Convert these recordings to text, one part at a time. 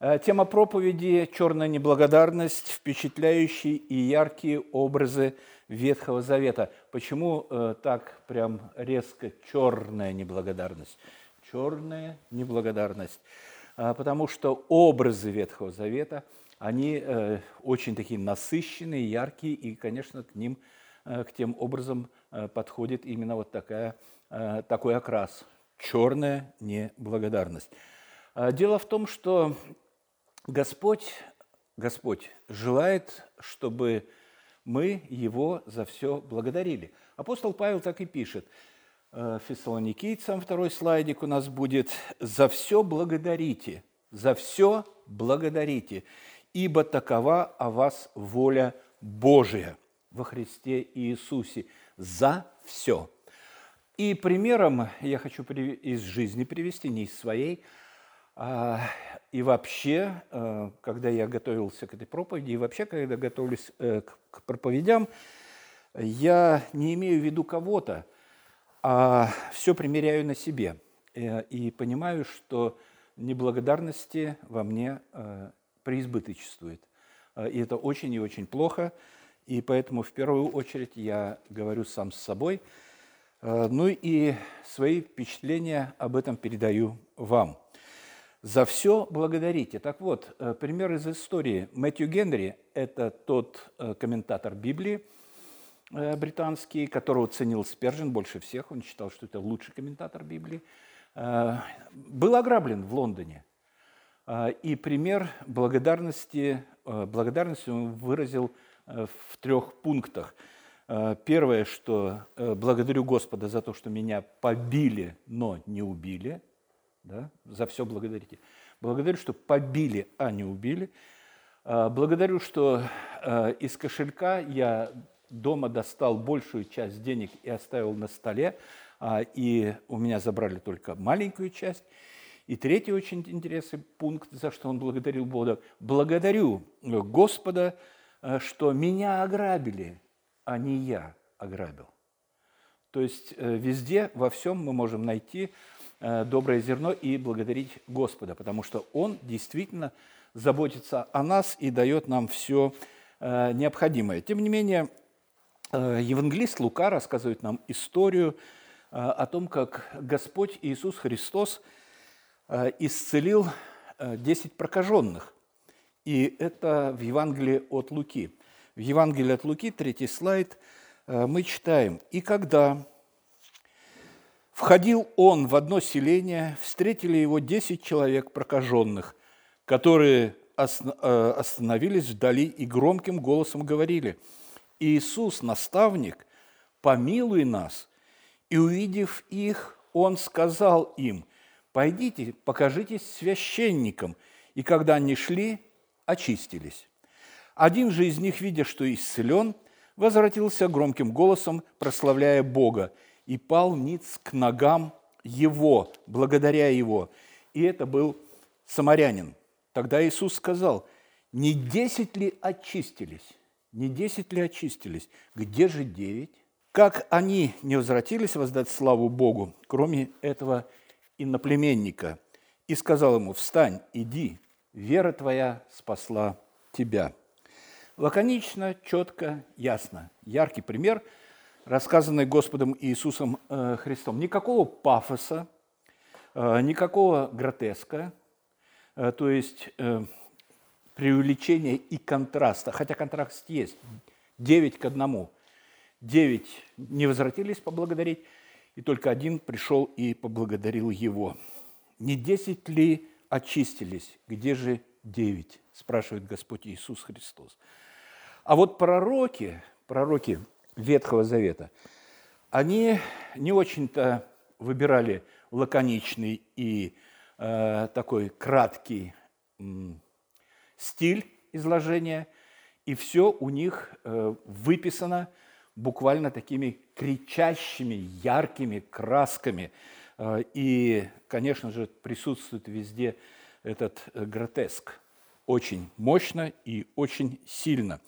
Э, тема проповеди «Черная неблагодарность. Впечатляющие и яркие образы Ветхого Завета». Почему э, так прям резко черная неблагодарность? Черная неблагодарность. Э, потому что образы Ветхого Завета, они очень такие насыщенные, яркие, и, конечно, к ним, к тем образом э, подходит именно вот такая, такой окрас – черная неблагодарность. Дело в том, что Господь, Господь желает, чтобы мы Его за все благодарили. Апостол Павел так и пишет. Э, Фессалоникийцам второй слайдик у нас будет. «За все благодарите, за все благодарите, ибо такова о вас воля Божия во Христе Иисусе за все». И примером я хочу из жизни привести, не из своей, и вообще, э, когда я готовился к этой проповеди, и вообще, когда готовлюсь э, к проповедям, я не имею в виду кого-то, а все примеряю на себе. Э, и понимаю, что неблагодарности во мне преизбыточествует. И это очень и очень плохо. И поэтому в первую очередь я говорю сам с собой. Ну и свои впечатления об этом передаю вам – за все благодарите. Так вот, э, пример из истории. Мэтью Генри – это тот э, комментатор Библии э, британский, которого ценил Спержин больше всех. Он считал, что это лучший комментатор Библии. Был ограблен в Лондоне. И пример благодарности, благодарности он выразил в трех пунктах. Первое, что благодарю Господа за то, что меня побили, но не убили – да? за все благодарите. Благодарю, что побили, а не убили. А, благодарю, что а, из кошелька я дома достал большую часть денег и оставил на столе, а, и у меня забрали только маленькую часть. И третий очень интересный пункт, за что он благодарил Бога. Благодарю Господа, что меня ограбили, а не я ограбил. То есть э, везде, во всем мы можем найти Э, доброе зерно и благодарить Господа, потому что Он действительно заботится о нас и дает нам все э, необходимое. Тем не менее, евангелист Лука рассказывает нам историю о том, как Господь Иисус Христос исцелил 10 прокаженных. И это в Евангелии от Луки. В Евангелии от Луки, третий слайд, мы читаем, «И когда Входил он в одно селение, встретили его десять человек прокаженных, которые э, остановились вдали и громким голосом говорили, «Иисус, наставник, помилуй нас». И увидев их, он сказал им, «Пойдите, покажитесь священникам». И когда они шли, очистились. Один же из них, видя, что исцелен, возвратился громким голосом, прославляя Бога – и пал ниц к ногам его, благодаря его. И это был самарянин. Тогда Иисус сказал, не десять ли очистились? Не десять ли очистились? Где же девять? Как они не возвратились воздать славу Богу, кроме этого иноплеменника? И сказал ему, встань, иди, вера твоя спасла тебя. Лаконично, четко, ясно. Яркий пример – рассказанной Господом Иисусом э, Христом. Никакого пафоса, э, никакого гротеска, э, то есть преувеличения и контраста, хотя контраст есть, 9 к одному. Девять не возвратились поблагодарить, и только один пришел и поблагодарил его. Не десять ли очистились? Где же девять? Спрашивает Господь Иисус Христос. А вот пророки, пророки Ветхого Завета, они не очень-то выбирали лаконичный и э, такой краткий э, стиль изложения, и все у них э, выписано буквально такими кричащими, яркими красками. Э, и, конечно же, присутствует везде этот э, гротеск. Очень мощно и очень сильно.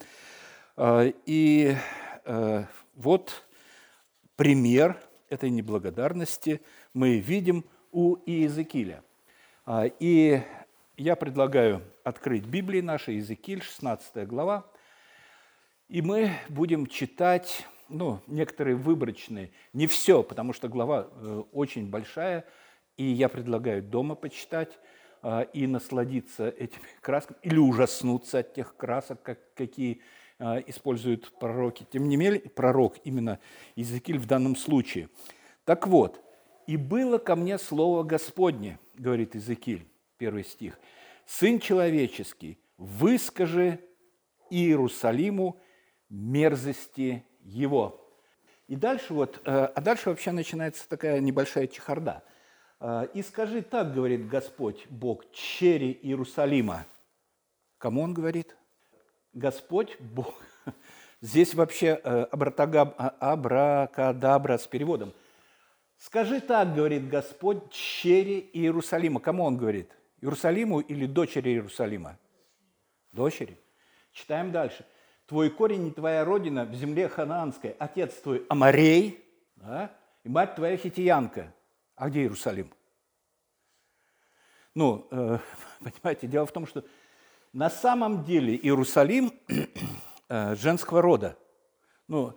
Э, и Э, вот пример этой неблагодарности мы видим у Иезекииля. А, и я предлагаю открыть Библии наши, Иезекииль, 16 глава, и мы будем читать ну, некоторые выборочные, не все, потому что глава э, очень большая, и я предлагаю дома почитать э, и насладиться этими красками, или ужаснуться от тех красок, как, какие используют пророки. Тем не менее, пророк именно Иезекииль в данном случае. Так вот, «И было ко мне слово Господне», говорит Иезекииль, первый стих, «Сын человеческий, выскажи Иерусалиму мерзости его. И дальше вот, э, а дальше вообще начинается такая небольшая чехарда. Э, «И скажи так, — говорит Господь, Бог, черри Иерусалима». Кому он говорит? Господь, Бог. Здесь вообще э, абракадабра с переводом. «Скажи так, — говорит Господь, — черри Иерусалима». Кому он говорит? Иерусалиму или дочери Иерусалима? Дочери. Читаем дальше – твой корень и твоя родина в земле ханаанской, отец твой Амарей, да, и мать твоя хитиянка. А где Иерусалим? Ну, э, понимаете, дело в том, что на самом деле Иерусалим э, женского рода. Ну,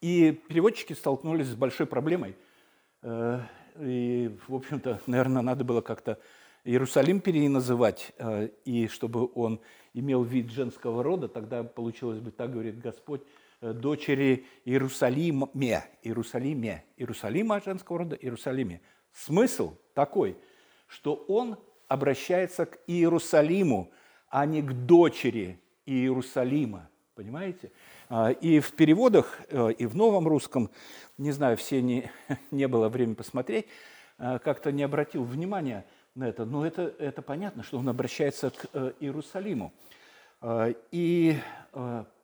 и переводчики столкнулись с большой проблемой. Э, и, в общем-то, наверное, надо было как-то Иерусалим переназывать, э, и чтобы он имел вид женского рода, тогда получилось бы, так говорит Господь, дочери Иерусалиме, Иерусалиме, Иерусалима женского рода, Иерусалиме. Смысл такой, что он обращается к Иерусалиму, а не к дочери Иерусалима. Понимаете? А, и в переводах, э, и в новом русском, не знаю, все не, не было времени посмотреть, э, как-то не обратил внимания на это, но это, это понятно, что он обращается к Иерусалиму. А, и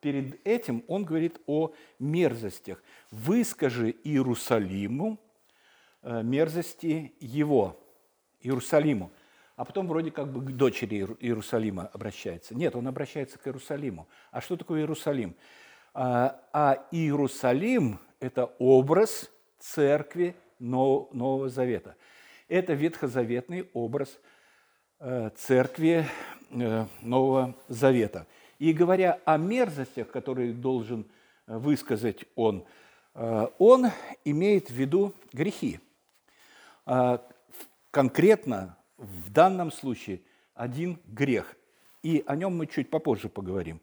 перед этим он говорит о мерзостях. «Выскажи Иерусалиму мерзости его, Иерусалиму». А потом вроде как бы к дочери Иерусалима обращается. Нет, он обращается к Иерусалиму. А что такое Иерусалим? А Иерусалим – это образ церкви Нового Завета. Это ветхозаветный образ церкви Э, Нового Завета. И говоря о мерзостях, которые должен э, высказать он, э, он имеет в виду грехи. Конкретно в данном случае один грех. И о нем мы чуть попозже поговорим.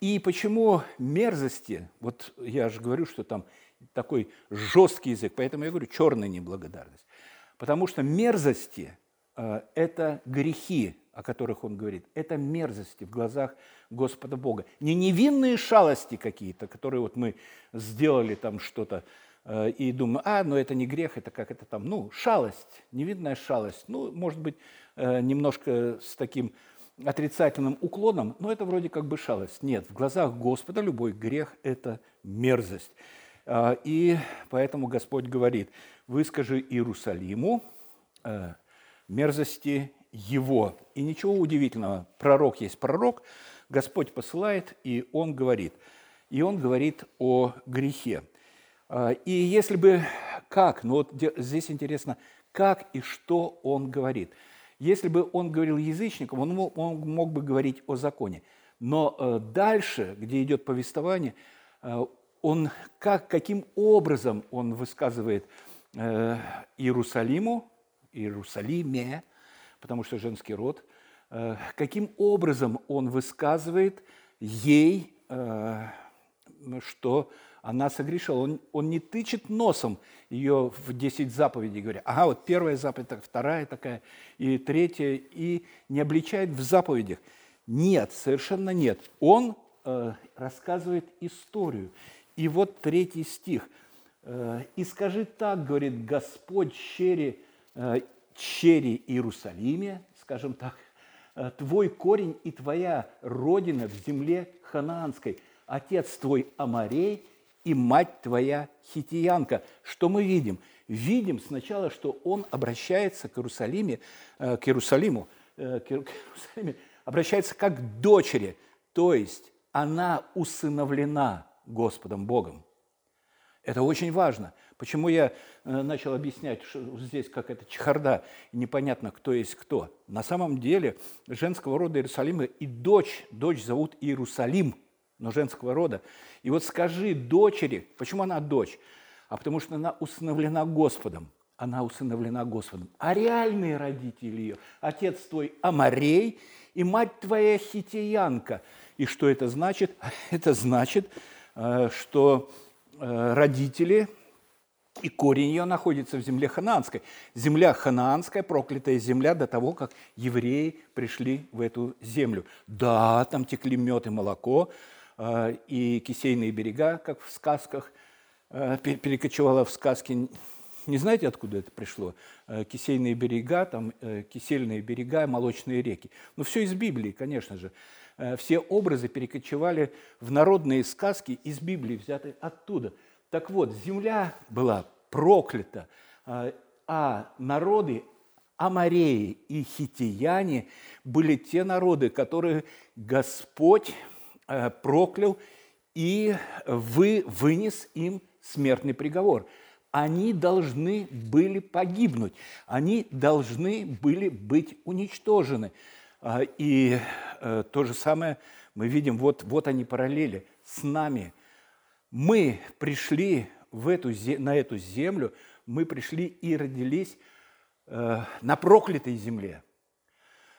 И почему мерзости, вот я же говорю, что там такой жесткий язык, поэтому я говорю черная неблагодарность. Потому что мерзости – это грехи, о которых он говорит, это мерзости в глазах Господа Бога. Не невинные шалости какие-то, которые вот мы сделали там что-то э, и думаем, а, ну это не грех, это как это там, ну, шалость, невинная шалость. Ну, может быть, э, немножко с таким отрицательным уклоном, но это вроде как бы шалость. Нет, в глазах Господа любой грех – это мерзость. Э, и поэтому Господь говорит, выскажи Иерусалиму э, мерзости его. И ничего удивительного, пророк есть пророк, Господь посылает, и он говорит. И он говорит о грехе. А, и если бы как, ну вот здесь интересно, как и что он говорит. Если бы он говорил язычникам, он мог, он мог бы говорить о законе. Но э, дальше, где идет повествование, э, он как, каким образом он высказывает э, Иерусалиму, Иерусалиме, потому что женский род, каким образом он высказывает ей, что она согрешила. Он, он не тычет носом ее в 10 заповедей, говоря, ага, вот первая заповедь, так, вторая такая, и третья, и не обличает в заповедях. Нет, совершенно нет. Он э, рассказывает историю. И вот третий стих. Э, «И скажи так, говорит Господь, э, чере Иерусалиме, скажем так, э, твой корень и твоя родина в земле ханаанской, отец твой Амарей и мать твоя хитиянка. Что мы видим? Видим сначала, что он обращается к, Иерусалиме, э, к Иерусалиму, э, к Иерусалиме, обращается как к дочери, то есть она усыновлена Господом Богом. Это очень важно. Почему я э, начал объяснять, что здесь как это чехарда, непонятно, кто есть кто. На самом деле женского рода Иерусалима и дочь, дочь зовут Иерусалим, но женского рода. И вот скажи дочери, почему она дочь? А потому что она усыновлена Господом. Она усыновлена Господом. А реальные родители ее, отец твой Амарей и мать твоя Хитиянка. И что это значит? Это значит, э, что э, родители и корень ее находится в земле ханаанской. Земля ханаанская, проклятая земля до того, как евреи пришли в эту землю. Да, там текли мед и молоко, и кисейные берега, как в сказках, э, перекочевала в сказки. Не знаете, откуда это пришло? Э, кисейные берега, там кисельные берега, молочные реки. Ну, все из Библии, конечно же. Все образы перекочевали в народные сказки из Библии, взяты оттуда – так вот, земля была проклята, а, а народы Амареи и Хитияне были те народы, которые Господь э, проклял и вы, вынес им смертный приговор. Они должны были погибнуть, они должны были быть уничтожены. А, и э, то же самое мы видим, вот, вот они параллели с нами – мы пришли в эту, на эту землю, мы пришли и родились э, на проклятой земле.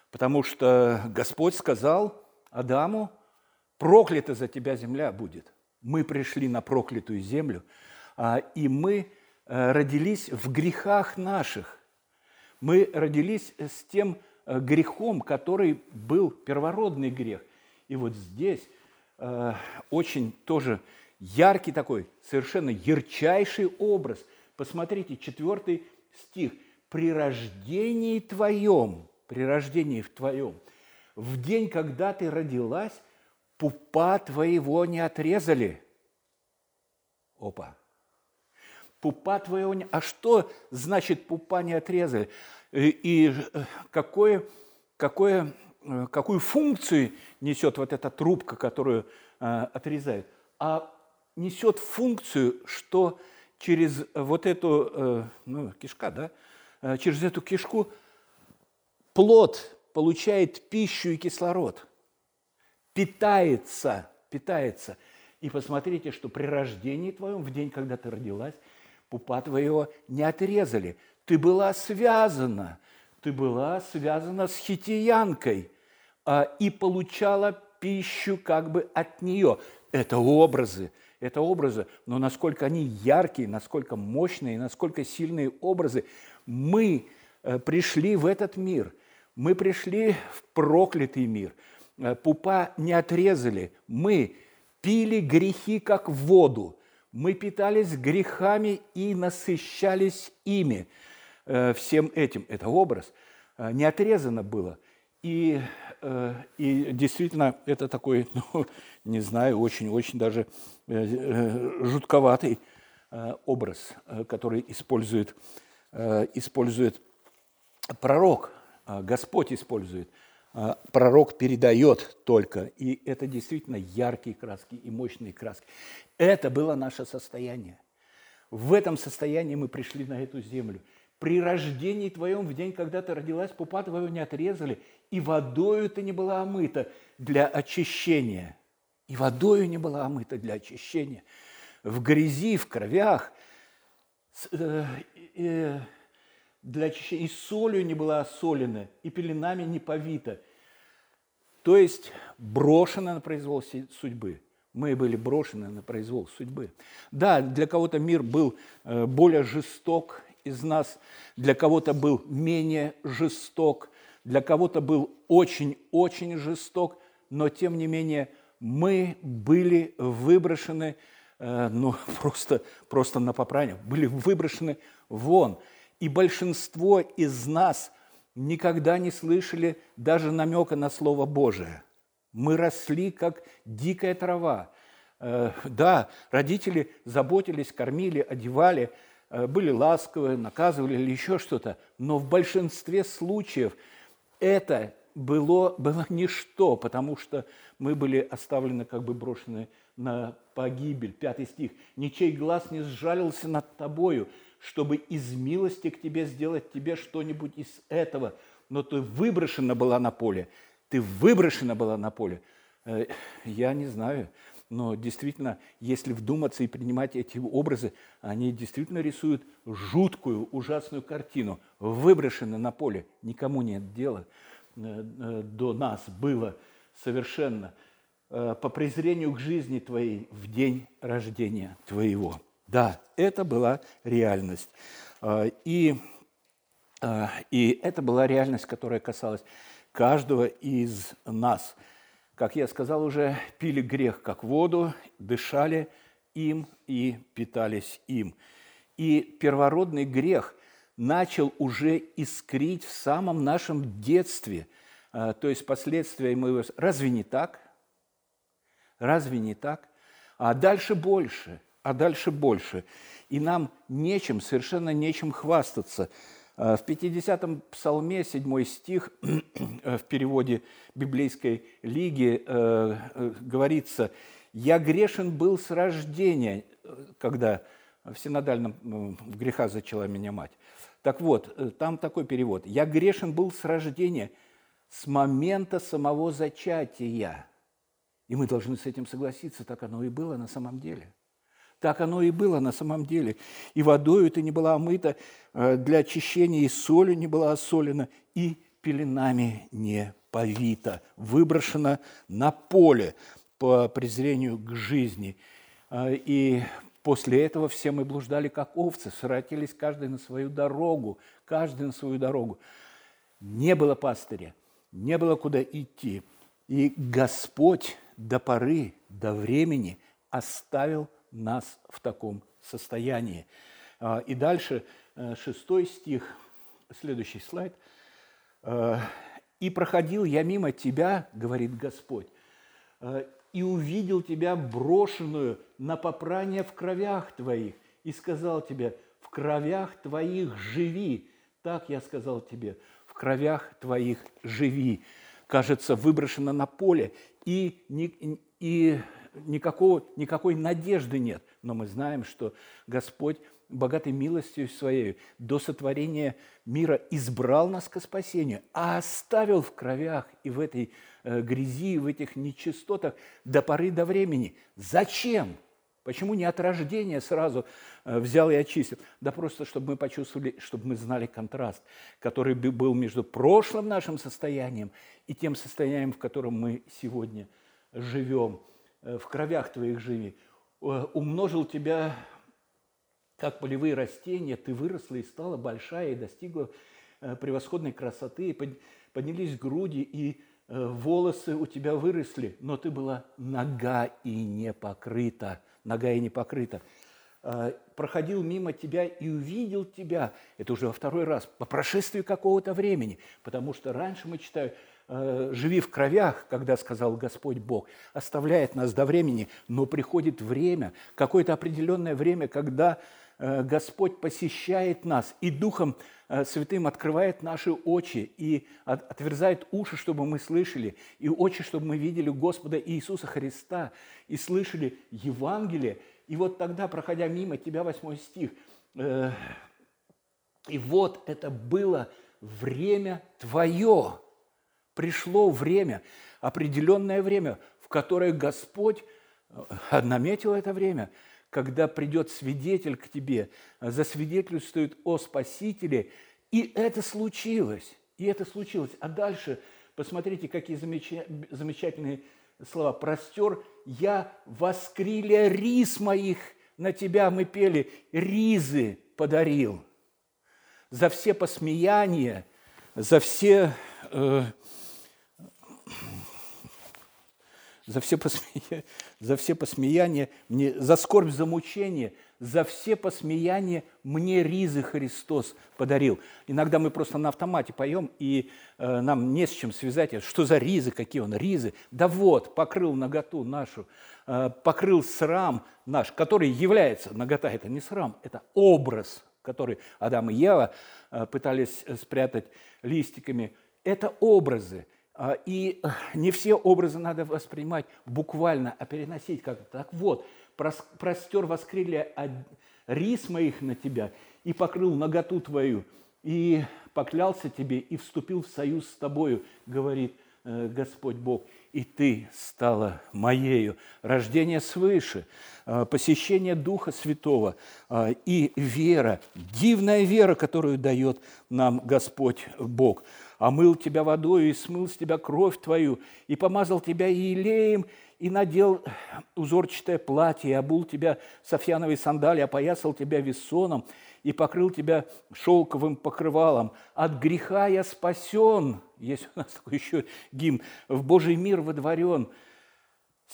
Потому что Господь сказал Адаму, проклята за тебя земля будет. Мы пришли на проклятую землю, а, и мы э, родились в грехах наших. Мы родились с тем э, грехом, который был первородный грех. И вот здесь очень тоже яркий такой, совершенно ярчайший образ. Посмотрите, четвертый стих. «При рождении твоем, при рождении в твоем, в день, когда ты родилась, пупа твоего не отрезали». Опа. Пупа твоего не... А что значит пупа не отрезали? И какое, какое, какую функцию несет вот эта трубка, которую э, отрезают? А несет функцию, что через вот эту, э, ну, кишка, да, э, через эту кишку плод получает пищу и кислород, питается, питается. И посмотрите, что при рождении твоем, в день, когда ты родилась, пупа твоего не отрезали. Ты была связана, ты была связана с хитиянкой а, и получала пищу как бы от нее. Это образы, это образы, но насколько они яркие, насколько мощные, насколько сильные образы. Мы э, пришли в этот мир, мы пришли в проклятый мир. Э, пупа не отрезали, мы пили грехи как воду, мы питались грехами и насыщались ими, э, всем этим. Это образ. Не отрезано было. И, и действительно, это такой, ну, не знаю, очень-очень даже Э, э, жутковатый э, образ, который использует, использует пророк, Господь использует. Пророк передает только, и это действительно яркие краски и мощные краски. Это было наше состояние. В этом состоянии мы пришли на эту землю. При рождении твоем, в день, когда ты родилась, пупа твою не отрезали, и водою ты не была омыта для очищения – и водою не была омыта для очищения. В грязи, в кровях, э, э, для очищения, и солью не была осолена, и пеленами не повита. То есть брошена на произвол судьбы. Мы были брошены на произвол судьбы. Да, для кого-то мир был э, более жесток из нас, для кого-то был менее жесток, для кого-то был очень-очень жесток, но тем не менее – мы были выброшены, э, ну, просто, просто на попрание, были выброшены вон. И большинство из нас никогда не слышали даже намека на Слово Божие. Мы росли, как дикая трава. Э, да, родители заботились, кормили, одевали, э, были ласковы, наказывали или еще что-то, но в большинстве случаев это было, было ничто, потому что мы были оставлены, как бы брошены на погибель. Пятый стих. «Ничей глаз не сжалился над тобою, чтобы из милости к тебе сделать тебе что-нибудь из этого, но ты выброшена была на поле, ты выброшена была на поле». Э, я не знаю, но действительно, если вдуматься и принимать эти образы, они действительно рисуют жуткую, ужасную картину. Выброшены на поле, никому нет дела э, э, до нас было совершенно по презрению к жизни твоей в день рождения твоего. Да, это была реальность. И, и это была реальность, которая касалась каждого из нас – как я сказал уже, пили грех как воду, дышали им и питались им. И первородный грех начал уже искрить в самом нашем детстве, а, то есть последствия моего... Разве не так? Разве не так? А дальше больше, а дальше больше. И нам нечем, совершенно нечем хвастаться – Э, в 50-м псалме, 7 стих, э, в переводе библейской лиги э, говорится, «Я грешен был с рождения», когда в синодальном в греха зачала меня мать. Так вот, там такой перевод. «Я грешен был с рождения, с момента самого зачатия». И мы должны с этим согласиться, так оно и было на самом деле – так оно и было на самом деле. И водою ты не была омыта, э, для очищения и солью не была осолена, и пеленами не повита, выброшена на поле по презрению к жизни. Э, и после этого все мы блуждали, как овцы, своротились каждый на свою дорогу, каждый на свою дорогу. Не было пастыря, не было куда идти. И Господь до поры, до времени оставил нас в таком состоянии. А, и дальше э, шестой стих, следующий слайд. «Э, «И проходил я мимо тебя, – говорит Господь, э, – и увидел тебя брошенную на попрание в кровях твоих, и сказал тебе, в кровях твоих живи. Так я сказал тебе, в кровях твоих живи. Кажется, выброшена на поле, и, и никакого, никакой надежды нет. Но мы знаем, что Господь богатой милостью своей до сотворения мира избрал нас к спасению, а оставил в кровях и в этой э, грязи, в этих нечистотах до поры до времени. Зачем? Почему не от рождения сразу э, взял и очистил? Да просто, чтобы мы почувствовали, чтобы мы знали контраст, который был между прошлым нашим состоянием и тем состоянием, в котором мы сегодня живем. Э, в кровях твоих живи. Э, умножил тебя, как полевые растения, ты выросла и стала большая, и достигла э, превосходной красоты, и поднялись груди, и волосы у тебя выросли, но ты была нога и не покрыта, нога и не покрыта. Проходил мимо тебя и увидел тебя, это уже во второй раз, по прошествии какого-то времени, потому что раньше мы читаем, Э, живи в кровях, когда сказал Господь Бог, оставляет нас до времени, но приходит время, какое-то определенное время, когда э, Господь посещает нас и Духом э, Святым открывает наши очи и отверзает уши, чтобы мы слышали, и очи, чтобы мы видели Господа Иисуса Христа и слышали Евангелие. И вот тогда, проходя мимо тебя, восьмой стих, и вот это было время твое пришло время, определенное время, в которое Господь э, наметил это время, когда придет свидетель к тебе, засвидетельствует о Спасителе, и это случилось, и это случилось. А дальше, посмотрите, какие замечательные слова. «Простер я воскриля рис моих на тебя мы пели, ризы подарил». За все посмеяния, за все э, за все, посмеяния, за все посмеяния, мне, за скорбь, за мучение, за все посмеяния мне ризы Христос подарил. Иногда мы просто на автомате поем, и э, нам не с чем связать. Что за ризы, какие он ризы? Да вот, покрыл наготу нашу, э, покрыл срам наш, который является, нагота это не срам, это образ, который Адам и Ева э, пытались спрятать листиками. Это образы. А, и не все образы надо воспринимать буквально, а переносить как-то. Так вот, простер воскрылья рис моих на тебя и покрыл наготу твою, и поклялся тебе, и вступил в союз с тобою, говорит э, Господь Бог и ты стала моею. Рождение свыше, а, посещение Духа Святого а, и вера, дивная вера, которую дает нам Господь Бог. Омыл тебя водой и смыл с тебя кровь твою, и помазал тебя елеем, и надел узорчатое платье, и обул тебя софьяновой сандали, опоясал тебя весоном, и покрыл тебя шелковым покрывалом. От греха я спасен. Есть у нас такой еще гимн. В Божий мир водворен.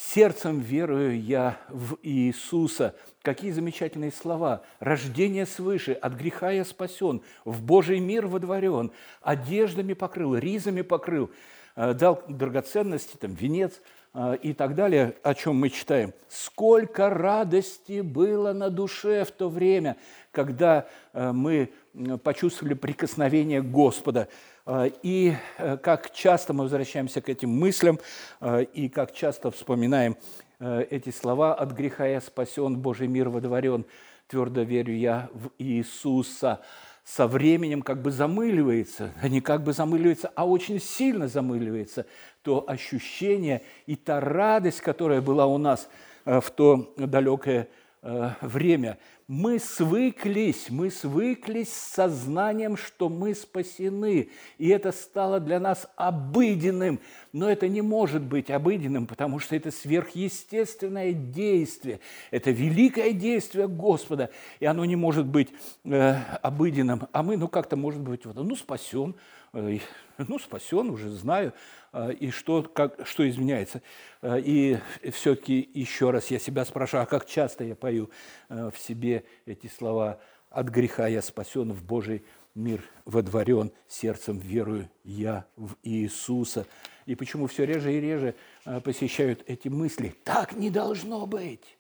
Сердцем верую я в Иисуса. Какие замечательные слова. Рождение свыше, от греха я спасен, в Божий мир водворен, одеждами покрыл, ризами покрыл, э, дал драгоценности, там, венец – а, и так далее, о чем мы читаем. Сколько радости было на душе в то время, когда э, мы почувствовали прикосновение Господа. А, и э, как часто мы возвращаемся к этим мыслям, э, и как часто вспоминаем эти слова «От греха я спасен, Божий мир водворен, твердо верю я в Иисуса» со временем как бы замыливается, не как бы замыливается, а очень сильно замыливается то ощущение и та радость, которая была у нас э, в то далекое э, время. Мы свыклись, мы свыклись с сознанием, что мы спасены, и это стало для нас обыденным. Но это не может быть обыденным, потому что это сверхъестественное действие, это великое действие Господа, и оно не может быть э, обыденным. А мы, ну как-то может быть, вот, ну спасен, э, ну спасен, уже знаю, и что, как, что изменяется. А, и все-таки еще раз я себя спрашиваю, а как часто я пою а, в себе эти слова «От греха я спасен, в Божий мир водворен, сердцем верую я в Иисуса». И почему все реже и реже посещают эти мысли? Так не должно быть.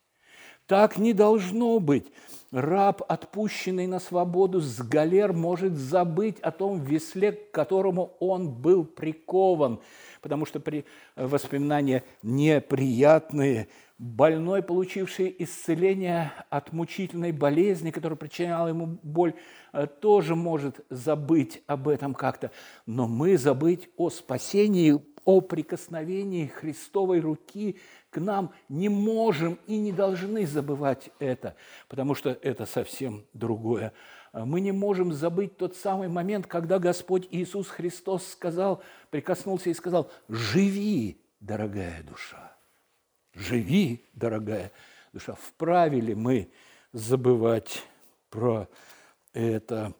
Так не должно быть. Раб, отпущенный на свободу с галер, может забыть о том весле, к которому он был прикован, потому что при э, воспоминания неприятные. Больной, получивший исцеление от мучительной болезни, которая причиняла ему боль, э, тоже может забыть об этом как-то. Но мы забыть о спасении, о прикосновении Христовой руки к нам не можем и не должны забывать это, потому что это совсем другое. А мы не можем забыть тот самый момент, когда Господь Иисус Христос сказал, прикоснулся и сказал, «Живи, дорогая душа, живи, дорогая душа». Вправе ли мы забывать про это?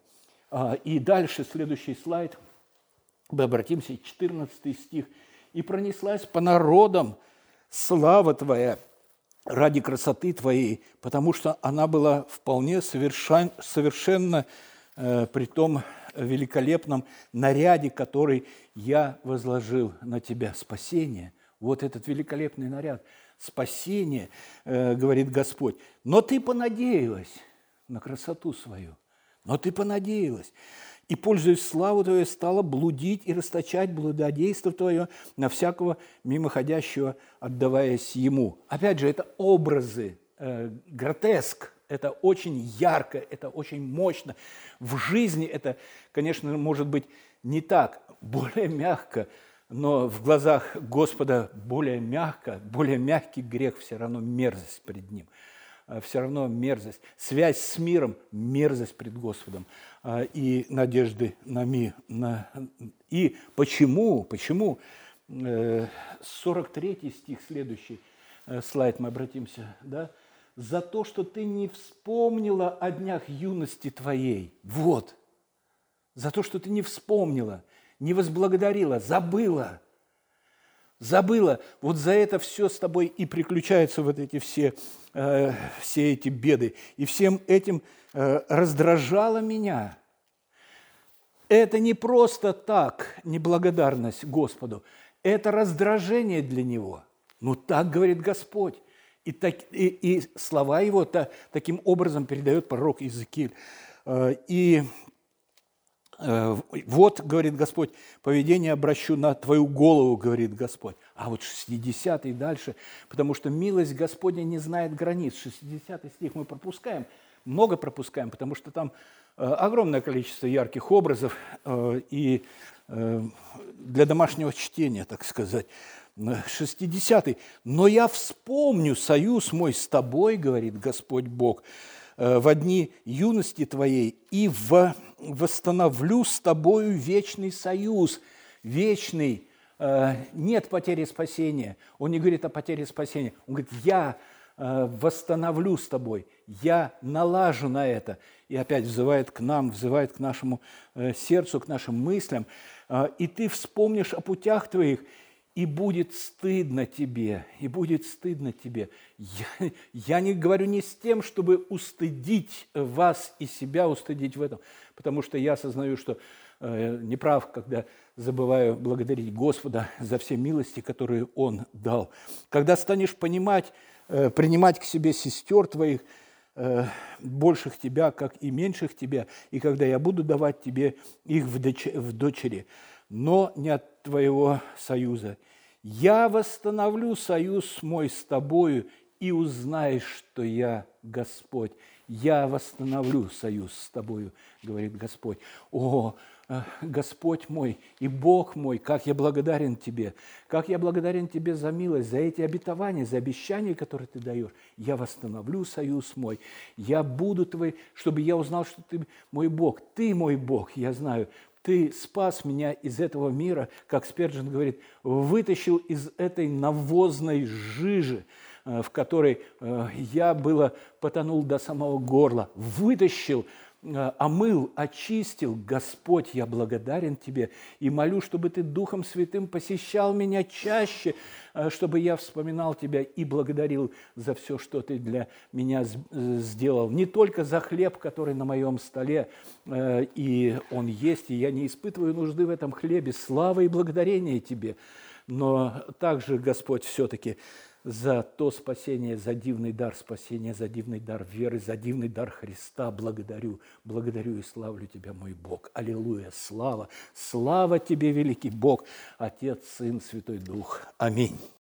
А, и дальше, следующий слайд, мы обратимся, 14 стих. «И пронеслась по народам слава Твоя ради красоты Твоей, потому что она была вполне совершен, совершенно э, при том великолепном наряде, который я возложил на Тебя. Спасение, вот этот великолепный наряд, спасение, э, говорит Господь. Но ты понадеялась на красоту свою, но ты понадеялась и, пользуясь славу Твою, стала блудить и расточать блудодейство Твое на всякого мимоходящего, отдаваясь Ему. Опять же, это образы, э, гротеск, это очень ярко, это очень мощно. В жизни это, конечно, может быть не так, более мягко, но в глазах Господа более мягко, более мягкий грех все равно мерзость пред Ним. Э, все равно мерзость. Связь с миром – мерзость пред Господом. А, и надежды на мир. И почему, почему 43 э, стих, следующий э, слайд, мы обратимся, да? за то, что ты не вспомнила о днях юности твоей. Вот. За то, что ты не вспомнила, не возблагодарила, забыла. Забыла. Вот за это все с тобой и приключаются вот эти все, э, все эти беды. И всем этим Э, раздражало меня. Это не просто так неблагодарность Господу, это раздражение для Него. Ну так говорит Господь. И, так, и, и слова Его та, таким образом передает пророк Иезекииль. Э, и вот, говорит Господь, поведение обращу на твою голову, говорит Господь. А вот 60 и дальше, потому что милость Господня не знает границ. 60 стих мы пропускаем, много пропускаем, потому что там э, огромное количество ярких образов э, и для домашнего чтения, так сказать. 60 «Но я вспомню союз мой с тобой, говорит Господь Бог, в дни юности твоей и в восстановлю с тобою вечный союз, вечный, э, нет потери спасения. Он не говорит о потере спасения. Он говорит, я э, восстановлю с тобой, я налажу на это. И опять взывает к нам, взывает к нашему э, сердцу, к нашим мыслям. И ты вспомнишь о путях твоих, и будет стыдно тебе, и будет стыдно тебе. Я, я не говорю не с тем, чтобы устыдить вас и себя устыдить в этом, потому что я осознаю, что э, неправ, когда забываю благодарить Господа за все милости, которые Он дал. Когда станешь понимать, э, принимать к себе сестер твоих, э, больших тебя, как и меньших тебя, и когда я буду давать тебе их в, доч в дочери, но не от твоего союза. Я восстановлю союз мой с тобою, и узнаешь, что я Господь я восстановлю союз с тобою, говорит Господь. О, э, Господь мой и Бог мой, как я благодарен Тебе, как я благодарен Тебе за милость, за эти обетования, за обещания, которые Ты даешь. Я восстановлю союз мой, я буду Твой, чтобы я узнал, что Ты мой Бог, Ты мой Бог, я знаю, ты спас меня из этого мира, как Сперджин говорит, вытащил из этой навозной жижи, Э, в которой э, я было потонул до самого горла, вытащил, омыл, очистил. Господь, я благодарен Тебе и молю, чтобы Ты Духом Святым посещал меня чаще, чтобы я вспоминал Тебя и благодарил за все, что Ты для меня сделал. Не только за хлеб, который на моем столе, и он есть, и я не испытываю нужды в этом хлебе. Слава и благодарение Тебе. Но также, Господь, все-таки за то спасение, за дивный дар спасения, за дивный дар веры, за дивный дар Христа. Благодарю, благодарю и славлю Тебя, мой Бог. Аллилуйя, слава, слава Тебе, великий Бог, Отец, Сын, Святой Дух. Аминь.